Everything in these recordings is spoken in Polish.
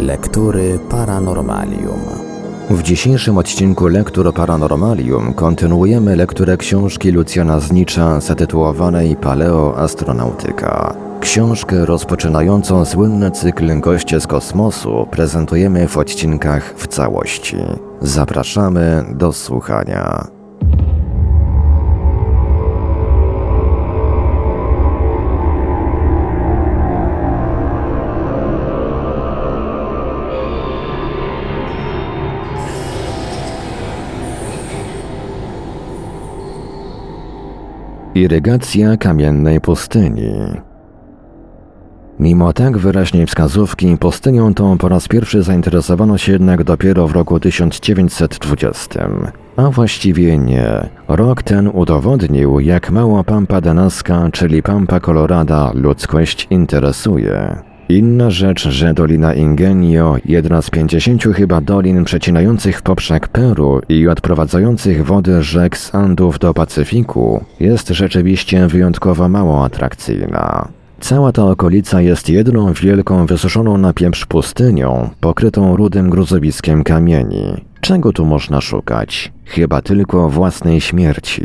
Lektury Paranormalium. W dzisiejszym odcinku Lektur Paranormalium kontynuujemy lekturę książki Lucjana Znicza zatytułowanej Paleoastronautyka. Książkę rozpoczynającą słynny cykl Goście z kosmosu prezentujemy w odcinkach w całości. Zapraszamy do słuchania. Irygacja kamiennej pustyni. Mimo tak wyraźnej wskazówki, pustynią tą po raz pierwszy zainteresowano się jednak dopiero w roku 1920. A właściwie nie. Rok ten udowodnił, jak mało Pampa de Nazca, czyli Pampa Colorada, ludzkość interesuje. Inna rzecz, że Dolina Ingenio, jedna z pięćdziesięciu chyba dolin przecinających w poprzek Peru i odprowadzających wody rzek z Andów do Pacyfiku, jest rzeczywiście wyjątkowo mało atrakcyjna. Cała ta okolica jest jedną wielką wysuszoną na pieprz pustynią, pokrytą rudym gruzowiskiem kamieni. Czego tu można szukać? Chyba tylko własnej śmierci.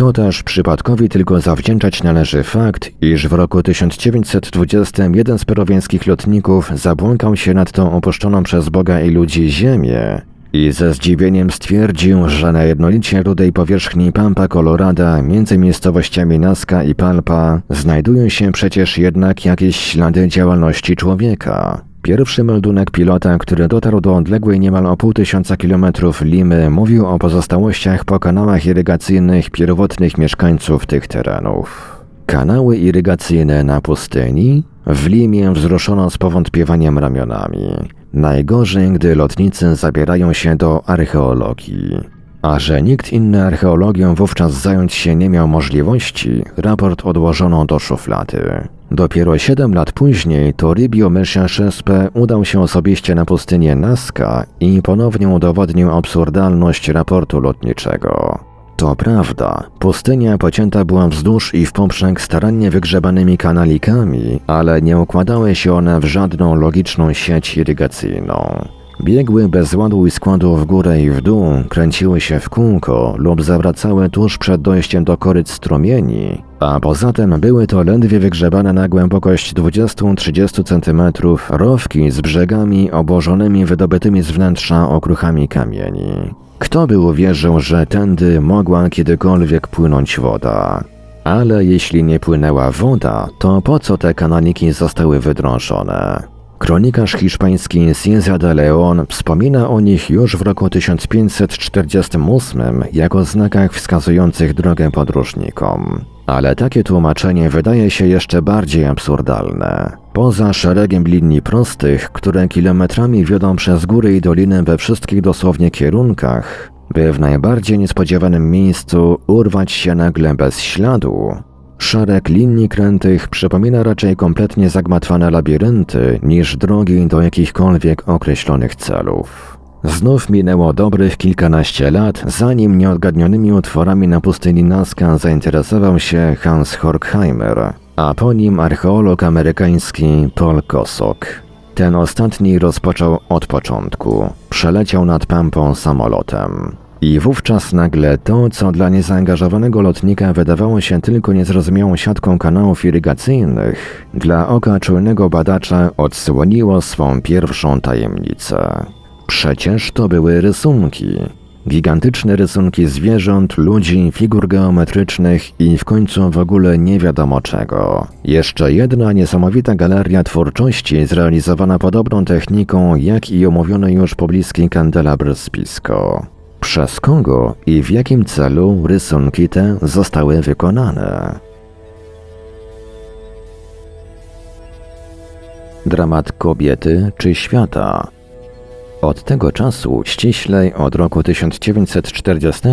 To też przypadkowi tylko zawdzięczać należy fakt, iż w roku 1920 jeden z peruwiańskich lotników zabłąkał się nad tą opuszczoną przez Boga i ludzi ziemię i ze zdziwieniem stwierdził, że na jednolicie rudej powierzchni Pampa Colorada między miejscowościami Nazca i Palpa znajdują się przecież jednak jakieś ślady działalności człowieka. Pierwszy meldunek pilota, który dotarł do odległej niemal o pół tysiąca kilometrów Limy, mówił o pozostałościach po kanałach irygacyjnych pierwotnych mieszkańców tych terenów. Kanały irygacyjne na pustyni? W Limie wzruszono z powątpiewaniem ramionami. Najgorzej, gdy lotnicy zabierają się do archeologii. A że nikt inny archeologią wówczas zająć się nie miał możliwości, raport odłożono do szuflady. Dopiero 7 lat później Toribio Mesciaszespe udał się osobiście na pustynię Nazca i ponownie udowodnił absurdalność raportu lotniczego. To prawda, pustynia pocięta była wzdłuż i w poprzek starannie wygrzebanymi kanalikami, ale nie układały się one w żadną logiczną sieć irygacyjną. Biegły bez ładu i składu w górę i w dół, kręciły się w kółko lub zawracały tuż przed dojściem do koryt strumieni, a poza tym były to ledwie wygrzebane na głębokość 20-30 cm rowki z brzegami obłożonymi wydobytymi z wnętrza okruchami kamieni. Kto by uwierzył, że tędy mogła kiedykolwiek płynąć woda? Ale jeśli nie płynęła woda, to po co te kanaliki zostały wydrążone? Kronikarz hiszpański Cienza de Leon wspomina o nich już w roku 1548 jako znakach wskazujących drogę podróżnikom. Ale takie tłumaczenie wydaje się jeszcze bardziej absurdalne. Poza szeregiem linii prostych, które kilometrami wiodą przez góry i doliny we wszystkich dosłownie kierunkach, by w najbardziej niespodziewanym miejscu urwać się nagle bez śladu, Szereg linii krętych przypomina raczej kompletnie zagmatwane labirynty niż drogi do jakichkolwiek określonych celów. Znów minęło dobrych kilkanaście lat, zanim nieodgadnionymi utworami na pustyni Nazca zainteresował się Hans Horkheimer, a po nim archeolog amerykański Paul Kosok. Ten ostatni rozpoczął od początku. Przeleciał nad Pampą samolotem. I wówczas nagle to, co dla niezaangażowanego lotnika wydawało się tylko niezrozumiałą siatką kanałów irygacyjnych, dla oka czujnego badacza odsłoniło swą pierwszą tajemnicę. Przecież to były rysunki. Gigantyczne rysunki zwierząt, ludzi, figur geometrycznych i w końcu w ogóle nie wiadomo czego. Jeszcze jedna niesamowita galeria twórczości zrealizowana podobną techniką jak i omówiony już pobliski kandelabr spisko. Przez kogo i w jakim celu rysunki te zostały wykonane? Dramat kobiety czy świata? Od tego czasu, ściślej od roku 1940,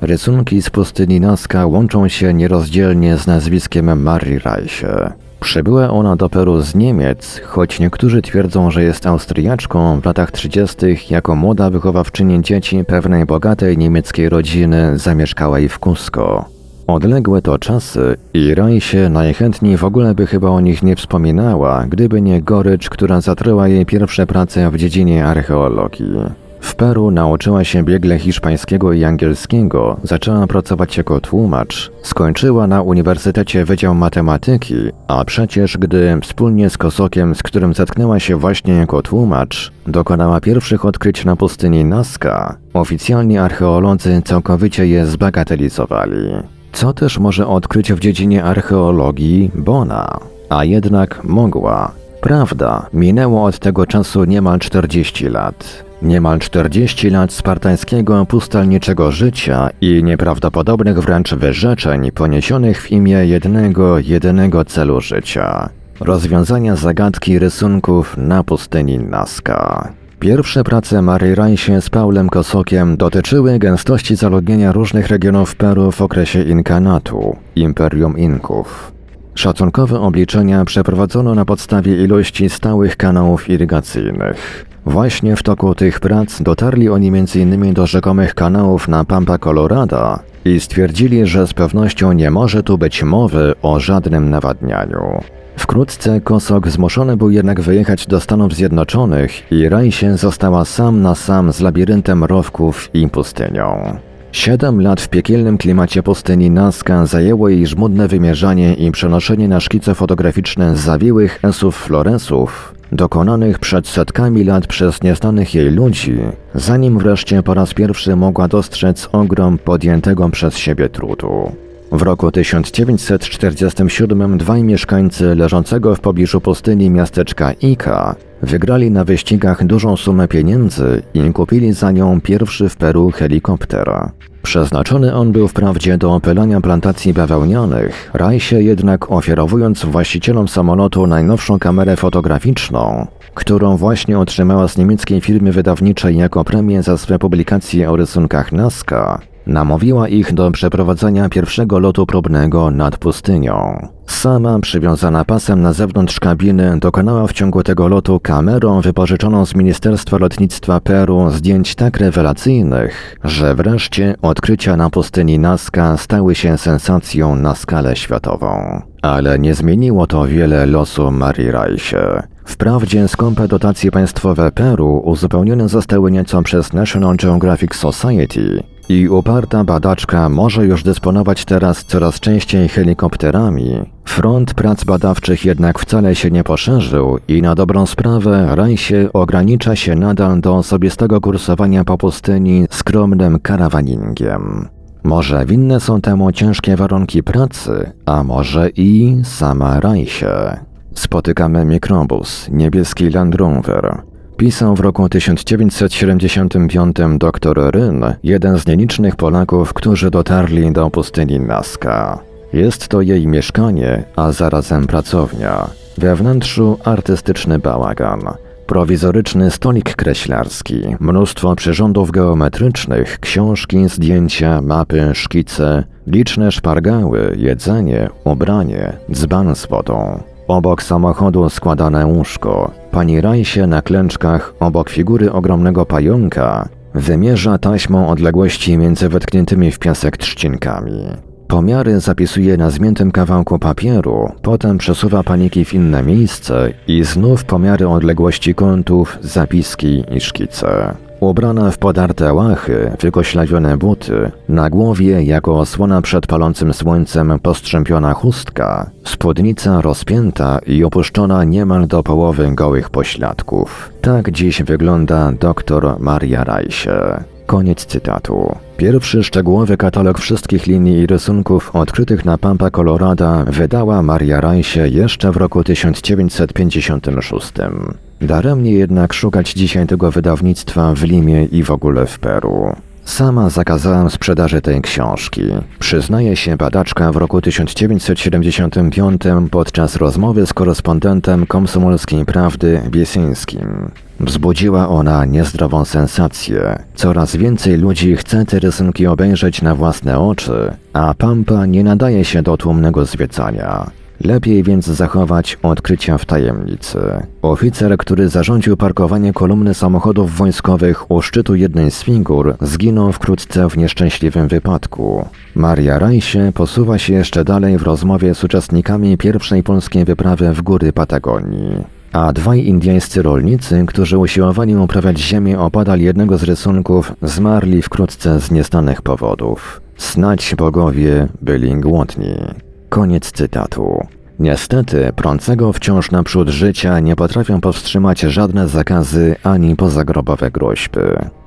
rysunki z pustyni Nazca łączą się nierozdzielnie z nazwiskiem Marii Reiche. Przybyła ona do Peru z Niemiec, choć niektórzy twierdzą, że jest Austriaczką w latach 30. jako młoda wychowawczyni dzieci pewnej bogatej niemieckiej rodziny zamieszkała i w Cusco. Odległe to czasy i Rajsie najchętniej w ogóle by chyba o nich nie wspominała, gdyby nie gorycz, która zatryła jej pierwsze prace w dziedzinie archeologii. W Peru nauczyła się biegle hiszpańskiego i angielskiego, zaczęła pracować jako tłumacz, skończyła na uniwersytecie Wydział Matematyki, a przecież gdy wspólnie z Kosokiem, z którym zetknęła się właśnie jako tłumacz, dokonała pierwszych odkryć na pustyni Nazca, oficjalni archeolodzy całkowicie je zbagatelizowali. Co też może odkryć w dziedzinie archeologii Bona? A jednak mogła. Prawda, minęło od tego czasu niemal 40 lat. Niemal 40 lat spartańskiego pustelniczego życia i nieprawdopodobnych wręcz wyrzeczeń poniesionych w imię jednego, jedynego celu życia rozwiązania zagadki rysunków na pustyni Nazca. Pierwsze prace Mary Rajsie z Paulem Kosokiem dotyczyły gęstości zaludnienia różnych regionów Peru w okresie Inkanatu, Imperium Inków. Szacunkowe obliczenia przeprowadzono na podstawie ilości stałych kanałów irygacyjnych. Właśnie w toku tych prac dotarli oni m.in. do rzekomych kanałów na Pampa Colorada i stwierdzili, że z pewnością nie może tu być mowy o żadnym nawadnianiu. Wkrótce Kosok zmuszony był jednak wyjechać do Stanów Zjednoczonych i Rajsie została sam na sam z labiryntem rowków i pustynią. Siedem lat w piekielnym klimacie pustyni Nazca zajęło jej żmudne wymierzanie i przenoszenie na szkice fotograficzne zawiłych esów floresów, dokonanych przed setkami lat przez nieznanych jej ludzi, zanim wreszcie po raz pierwszy mogła dostrzec ogrom podjętego przez siebie trudu. W roku 1947 dwaj mieszkańcy leżącego w pobliżu pustyni miasteczka Ica wygrali na wyścigach dużą sumę pieniędzy i kupili za nią pierwszy w Peru helikopter. Przeznaczony on był wprawdzie do opylania plantacji bawełnianych, Rajsie jednak ofiarowując właścicielom samolotu najnowszą kamerę fotograficzną, którą właśnie otrzymała z niemieckiej firmy wydawniczej jako premię za swe publikacje o rysunkach Nazca, Namówiła ich do przeprowadzenia pierwszego lotu próbnego nad pustynią. Sama, przywiązana pasem na zewnątrz kabiny, dokonała w ciągu tego lotu kamerą wypożyczoną z Ministerstwa Lotnictwa Peru zdjęć tak rewelacyjnych, że wreszcie odkrycia na pustyni Nazca stały się sensacją na skalę światową. Ale nie zmieniło to wiele losu Marii Rajsie. Wprawdzie skąpe dotacje państwowe Peru uzupełnione zostały nieco przez National Geographic Society, i uparta badaczka może już dysponować teraz coraz częściej helikopterami. Front prac badawczych jednak wcale się nie poszerzył i na dobrą sprawę Rajsie ogranicza się nadal do osobistego kursowania po pustyni skromnym karawaningiem. Może winne są temu ciężkie warunki pracy, a może i sama Rajsie. Spotykamy mikrobus, niebieski Land Rover. Pisał w roku 1975 dr Ryn, jeden z nielicznych Polaków, którzy dotarli do pustyni Nazca. Jest to jej mieszkanie, a zarazem pracownia. We wnętrzu artystyczny bałagan. Prowizoryczny stolik kreślarski, mnóstwo przyrządów geometrycznych, książki, zdjęcia, mapy, szkice, liczne szpargały, jedzenie, ubranie, dzban z wodą. Obok samochodu składane łóżko. Pani Rajsie na klęczkach obok figury ogromnego pająka wymierza taśmą odległości między wetkniętymi w piasek trzcinkami. Pomiary zapisuje na zmiętym kawałku papieru, potem przesuwa paniki w inne miejsce i znów pomiary odległości kątów, zapiski i szkice. Ubrana w podarte łachy, wykoślawione buty, na głowie jako osłona przed palącym słońcem postrzępiona chustka, spódnica rozpięta i opuszczona niemal do połowy gołych pośladków. Tak dziś wygląda doktor Maria Rajsie. Koniec cytatu. Pierwszy szczegółowy katalog wszystkich linii i rysunków odkrytych na Pampa Colorada wydała Maria Rajsie jeszcze w roku 1956. Daremnie jednak szukać dzisiaj tego wydawnictwa w Limie i w ogóle w Peru. Sama zakazałam sprzedaży tej książki. Przyznaje się badaczka w roku 1975 podczas rozmowy z korespondentem komsomolskiej prawdy Biesyńskim. Wzbudziła ona niezdrową sensację. Coraz więcej ludzi chce te rysunki obejrzeć na własne oczy, a Pampa nie nadaje się do tłumnego zwiedzania. Lepiej więc zachować odkrycia w tajemnicy. Oficer, który zarządził parkowanie kolumny samochodów wojskowych u szczytu jednej z figur, zginął wkrótce w nieszczęśliwym wypadku. Maria Rajsie posuwa się jeszcze dalej w rozmowie z uczestnikami pierwszej polskiej wyprawy w góry Patagonii a dwaj indyjscy rolnicy, którzy usiłowali uprawiać ziemię opodal jednego z rysunków, zmarli wkrótce z nieznanych powodów. Snać bogowie byli głodni. Koniec cytatu. Niestety, prącego wciąż naprzód życia nie potrafią powstrzymać żadne zakazy ani pozagrobowe groźby.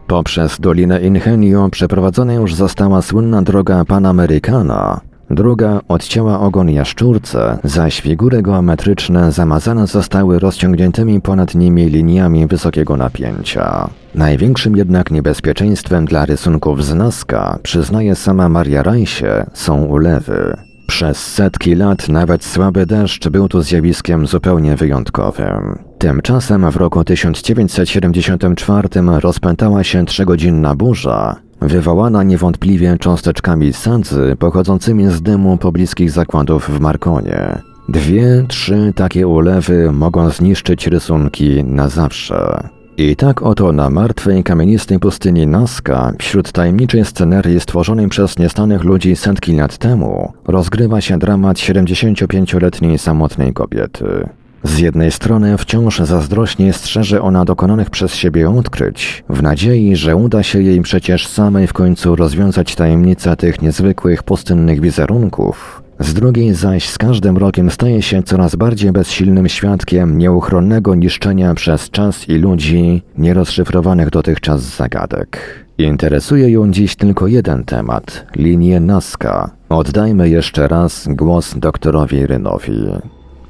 Poprzez Dolinę Ingenio przeprowadzona już została słynna droga Panamericana, Druga odcięła ogon jaszczurce, zaś figury geometryczne zamazane zostały rozciągniętymi ponad nimi liniami wysokiego napięcia. Największym jednak niebezpieczeństwem dla rysunków z Nazca, przyznaje sama Maria Rajsie, są ulewy. Przez setki lat nawet słaby deszcz był tu zjawiskiem zupełnie wyjątkowym. Tymczasem w roku 1974 rozpętała się trzygodzinna burza, wywołana niewątpliwie cząsteczkami sadzy pochodzącymi z dymu pobliskich zakładów w Markonie. Dwie, trzy takie ulewy mogą zniszczyć rysunki na zawsze. I tak oto na martwej, kamienistej pustyni Nazca, wśród tajemniczej scenerii stworzonej przez niestanych ludzi setki lat temu, rozgrywa się dramat 75-letniej samotnej kobiety. Z jednej strony wciąż zazdrośnie strzeże ona dokonanych przez siebie odkryć, w nadziei, że uda się jej przecież samej w końcu rozwiązać tajemnicę tych niezwykłych pustynnych wizerunków. Z drugiej zaś z każdym rokiem staje się coraz bardziej bezsilnym świadkiem nieuchronnego niszczenia przez czas i ludzi nierozszyfrowanych dotychczas zagadek. Interesuje ją dziś tylko jeden temat linię Nazca. Oddajmy jeszcze raz głos doktorowi Rynowi.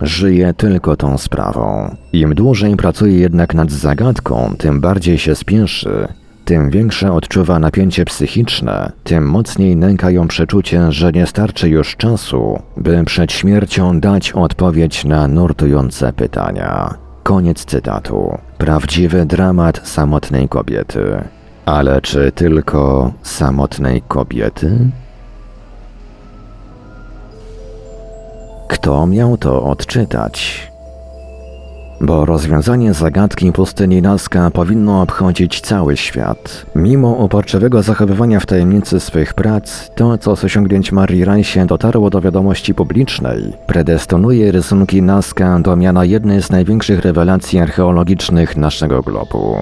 Żyje tylko tą sprawą. Im dłużej pracuje jednak nad zagadką, tym bardziej się spieszy, tym większe odczuwa napięcie psychiczne, tym mocniej nęka ją przeczucie, że nie starczy już czasu, by przed śmiercią dać odpowiedź na nurtujące pytania. Koniec cytatu. Prawdziwy dramat samotnej kobiety. Ale czy tylko samotnej kobiety? Kto miał to odczytać? Bo rozwiązanie zagadki pustyni Nazca powinno obchodzić cały świat. Mimo uporczywego zachowywania w tajemnicy swych prac, to co z osiągnięć Marii Rajsie dotarło do wiadomości publicznej, predestonuje rysunki Nazca do miana jednej z największych rewelacji archeologicznych naszego globu.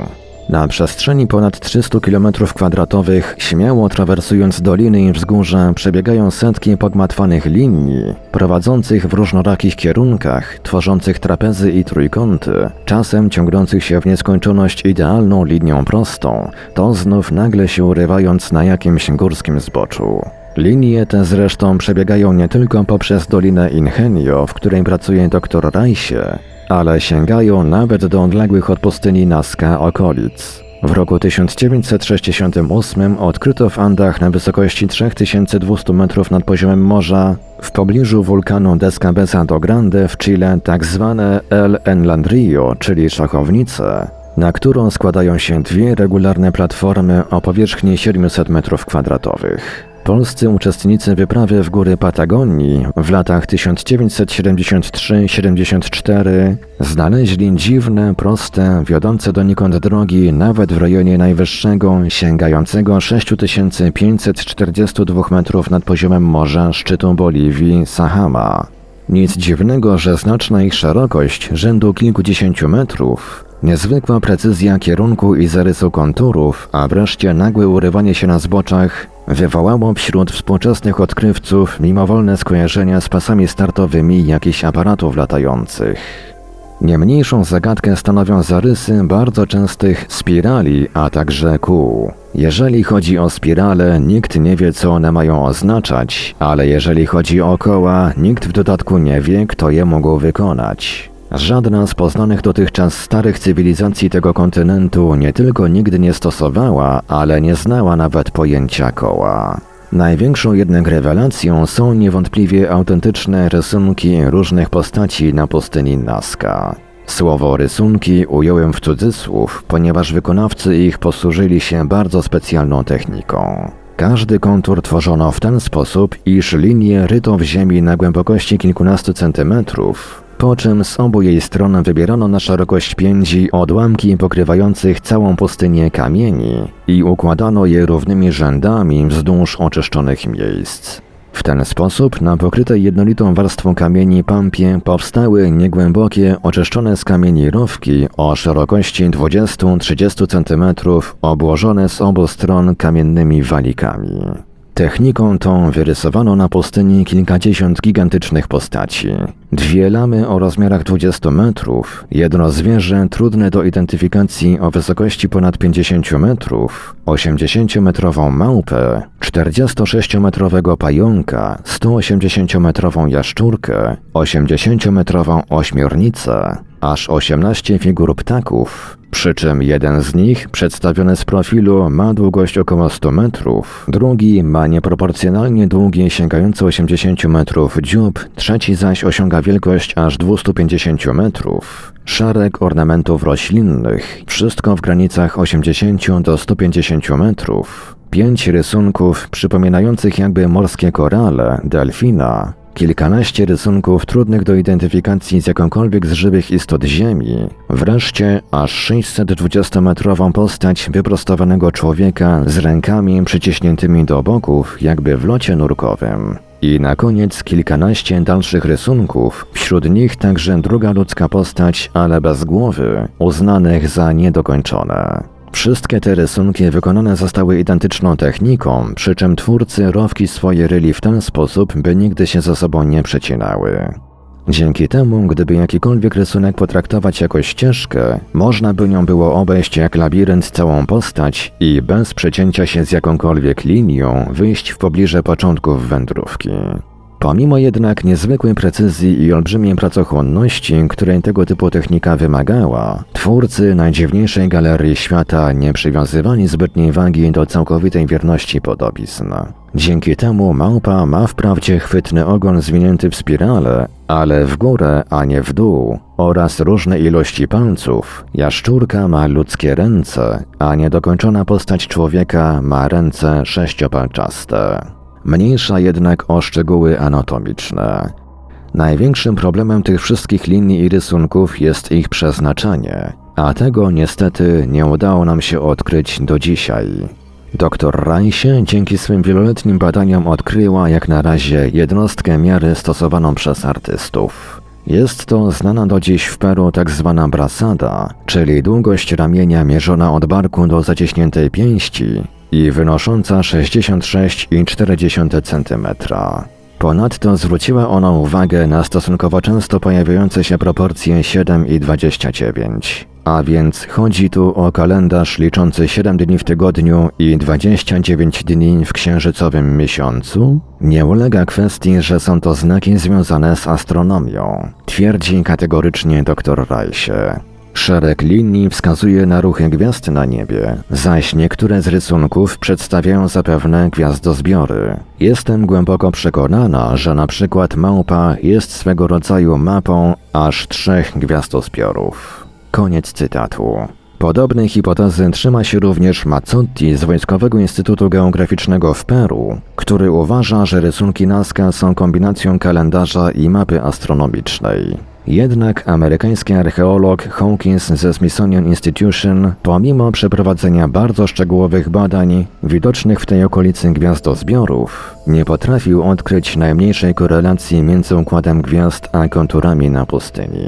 Na przestrzeni ponad 300 km2, śmiało trawersując doliny i wzgórza, przebiegają setki pogmatwanych linii, prowadzących w różnorakich kierunkach, tworzących trapezy i trójkąty, czasem ciągnących się w nieskończoność idealną linią prostą, to znów nagle się urywając na jakimś górskim zboczu. Linie te zresztą przebiegają nie tylko poprzez Dolinę Ingenio, w której pracuje dr Rajsie, ale sięgają nawet do odległych od pustyni Nazca okolic. W roku 1968 odkryto w Andach na wysokości 3200 metrów nad poziomem morza w pobliżu wulkanu Descabeza do Grande w Chile tak zwane El Enlandrio, czyli szachownice, na którą składają się dwie regularne platformy o powierzchni 700 metrów kwadratowych. Polscy uczestnicy wyprawy w góry Patagonii w latach 1973-74 znaleźli dziwne, proste, wiodące donikąd drogi nawet w rejonie najwyższego, sięgającego 6542 metrów nad poziomem morza szczytu Boliwii Sahama. Nic dziwnego, że znaczna ich szerokość, rzędu kilkudziesięciu metrów, niezwykła precyzja kierunku i zarysu konturów, a wreszcie nagłe urywanie się na zboczach wywołało wśród współczesnych odkrywców mimowolne skojarzenia z pasami startowymi jakichś aparatów latających. Niemniejszą zagadkę stanowią zarysy bardzo częstych spirali, a także kół. Jeżeli chodzi o spirale, nikt nie wie, co one mają oznaczać, ale jeżeli chodzi o koła, nikt w dodatku nie wie, kto je mógł wykonać. Żadna z poznanych dotychczas starych cywilizacji tego kontynentu nie tylko nigdy nie stosowała, ale nie znała nawet pojęcia koła. Największą jednak rewelacją są niewątpliwie autentyczne rysunki różnych postaci na pustyni Nazca. Słowo rysunki ująłem w cudzysłów, ponieważ wykonawcy ich posłużyli się bardzo specjalną techniką. Każdy kontur tworzono w ten sposób, iż linię ryto w ziemi na głębokości kilkunastu centymetrów, po czym z obu jej stron wybierano na szerokość piędzi odłamki pokrywających całą pustynię kamieni i układano je równymi rzędami wzdłuż oczyszczonych miejsc. W ten sposób na pokrytej jednolitą warstwą kamieni pampie powstały niegłębokie, oczyszczone z kamieni rowki o szerokości 20-30 cm obłożone z obu stron kamiennymi walikami. Techniką tą wyrysowano na pustyni kilkadziesiąt gigantycznych postaci. Dwie lamy o rozmiarach 20 metrów, jedno zwierzę trudne do identyfikacji o wysokości ponad 50 metrów, 80-metrową małpę, 46-metrowego pająka, 180-metrową jaszczurkę, 80-metrową ośmiornicę, aż 18 figur ptaków, przy czym jeden z nich, przedstawiony z profilu, ma długość około 100 metrów, drugi ma nieproporcjonalnie długi, sięgający 80 metrów dziób, trzeci zaś osiąga wielkość aż 250 metrów. Szereg ornamentów roślinnych, wszystko w granicach 80 do 150 metrów. Pięć rysunków przypominających jakby morskie korale, delfina, kilkanaście rysunków trudnych do identyfikacji z jakąkolwiek z żywych istot Ziemi, wreszcie aż 620-metrową postać wyprostowanego człowieka z rękami przyciśniętymi do boków, jakby w locie nurkowym. I na koniec kilkanaście dalszych rysunków, wśród nich także druga ludzka postać, ale bez głowy, uznanych za niedokończone. Wszystkie te rysunki wykonane zostały identyczną techniką, przy czym twórcy rowki swoje ryli w ten sposób, by nigdy się ze sobą nie przecinały. Dzięki temu, gdyby jakikolwiek rysunek potraktować jako ścieżkę, można by nią było obejść jak labirynt całą postać i bez przecięcia się z jakąkolwiek linią wyjść w pobliże początków wędrówki. Pomimo jednak niezwykłej precyzji i olbrzymiej pracochłonności, której tego typu technika wymagała, twórcy najdziwniejszej galerii świata nie przywiązywali zbytniej wagi do całkowitej wierności podobizn. Dzięki temu małpa ma wprawdzie chwytny ogon zwinięty w spirale, ale w górę, a nie w dół, oraz różne ilości palców. Jaszczurka ma ludzkie ręce, a niedokończona postać człowieka ma ręce sześciopalczaste mniejsza jednak o szczegóły anatomiczne. Największym problemem tych wszystkich linii i rysunków jest ich przeznaczenie, a tego niestety nie udało nam się odkryć do dzisiaj. Dr Rajsie dzięki swym wieloletnim badaniom odkryła jak na razie jednostkę miary stosowaną przez artystów. Jest to znana do dziś w Peru tak zwana brasada, czyli długość ramienia mierzona od barku do zaciśniętej pięści, i wynosząca 66,4 cm. Ponadto zwróciła ona uwagę na stosunkowo często pojawiające się proporcje 7 i 29. A więc chodzi tu o kalendarz liczący 7 dni w tygodniu i 29 dni w księżycowym miesiącu? Nie ulega kwestii, że są to znaki związane z astronomią, twierdzi kategorycznie dr Rajsie. Szereg linii wskazuje na ruchy gwiazd na niebie, zaś niektóre z rysunków przedstawiają zapewne gwiazdozbiory. Jestem głęboko przekonana, że na przykład małpa jest swego rodzaju mapą aż trzech gwiazdozbiorów. Koniec cytatu. Podobnej hipotezy trzyma się również Mazzotti z Wojskowego Instytutu Geograficznego w Peru, który uważa, że rysunki Nazca są kombinacją kalendarza i mapy astronomicznej. Jednak amerykański archeolog Hawkins ze Smithsonian Institution, pomimo przeprowadzenia bardzo szczegółowych badań widocznych w tej okolicy gwiazdozbiorów, nie potrafił odkryć najmniejszej korelacji między układem gwiazd a konturami na pustyni.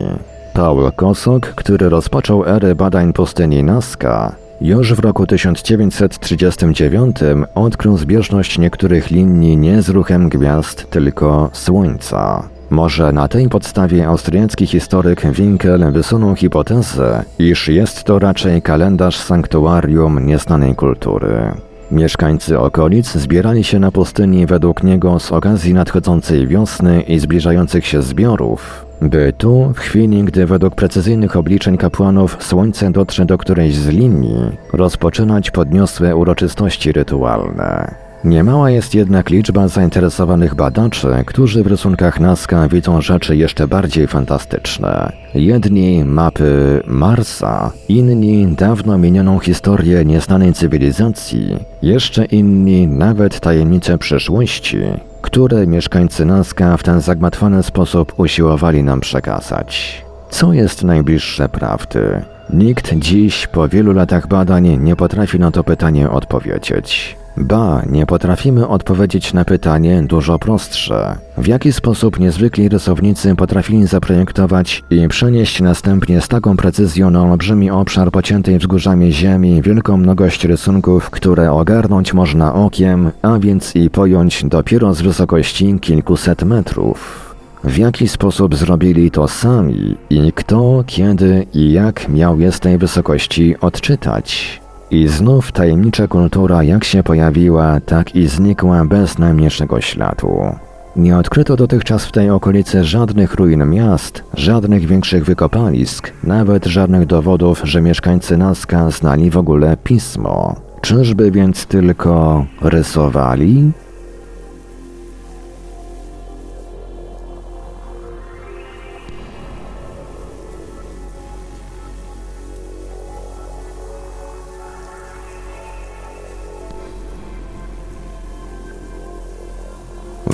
Paul Kosok, który rozpoczął erę badań pustyni Nazca, już w roku 1939 odkrył zbieżność niektórych linii nie z ruchem gwiazd, tylko Słońca. Może na tej podstawie austriacki historyk Winkel wysunął hipotezę, iż jest to raczej kalendarz sanktuarium nieznanej kultury. Mieszkańcy okolic zbierali się na pustyni według niego z okazji nadchodzącej wiosny i zbliżających się zbiorów, by tu, w chwili gdy według precyzyjnych obliczeń kapłanów słońce dotrze do którejś z linii, rozpoczynać podniosłe uroczystości rytualne. Niemała jest jednak liczba zainteresowanych badaczy, którzy w rysunkach Nazca widzą rzeczy jeszcze bardziej fantastyczne. Jedni mapy Marsa, inni dawno minioną historię nieznanej cywilizacji, jeszcze inni nawet tajemnice przyszłości, które mieszkańcy Nazca w ten zagmatwany sposób usiłowali nam przekazać. Co jest najbliższe prawdy? Nikt dziś, po wielu latach badań, nie potrafi na to pytanie odpowiedzieć. Ba, nie potrafimy odpowiedzieć na pytanie dużo prostsze. W jaki sposób niezwykli rysownicy potrafili zaprojektować i przenieść następnie z taką precyzją na olbrzymi obszar pociętej wzgórzami ziemi wielką mnogość rysunków, które ogarnąć można okiem, a więc i pojąć dopiero z wysokości kilkuset metrów. W jaki sposób zrobili to sami i kto, kiedy i jak miał je z tej wysokości odczytać? I znów tajemnicza kultura jak się pojawiła, tak i znikła bez najmniejszego śladu. Nie odkryto dotychczas w tej okolicy żadnych ruin miast, żadnych większych wykopalisk, nawet żadnych dowodów, że mieszkańcy Nazca znali w ogóle pismo. Czyżby więc tylko rysowali?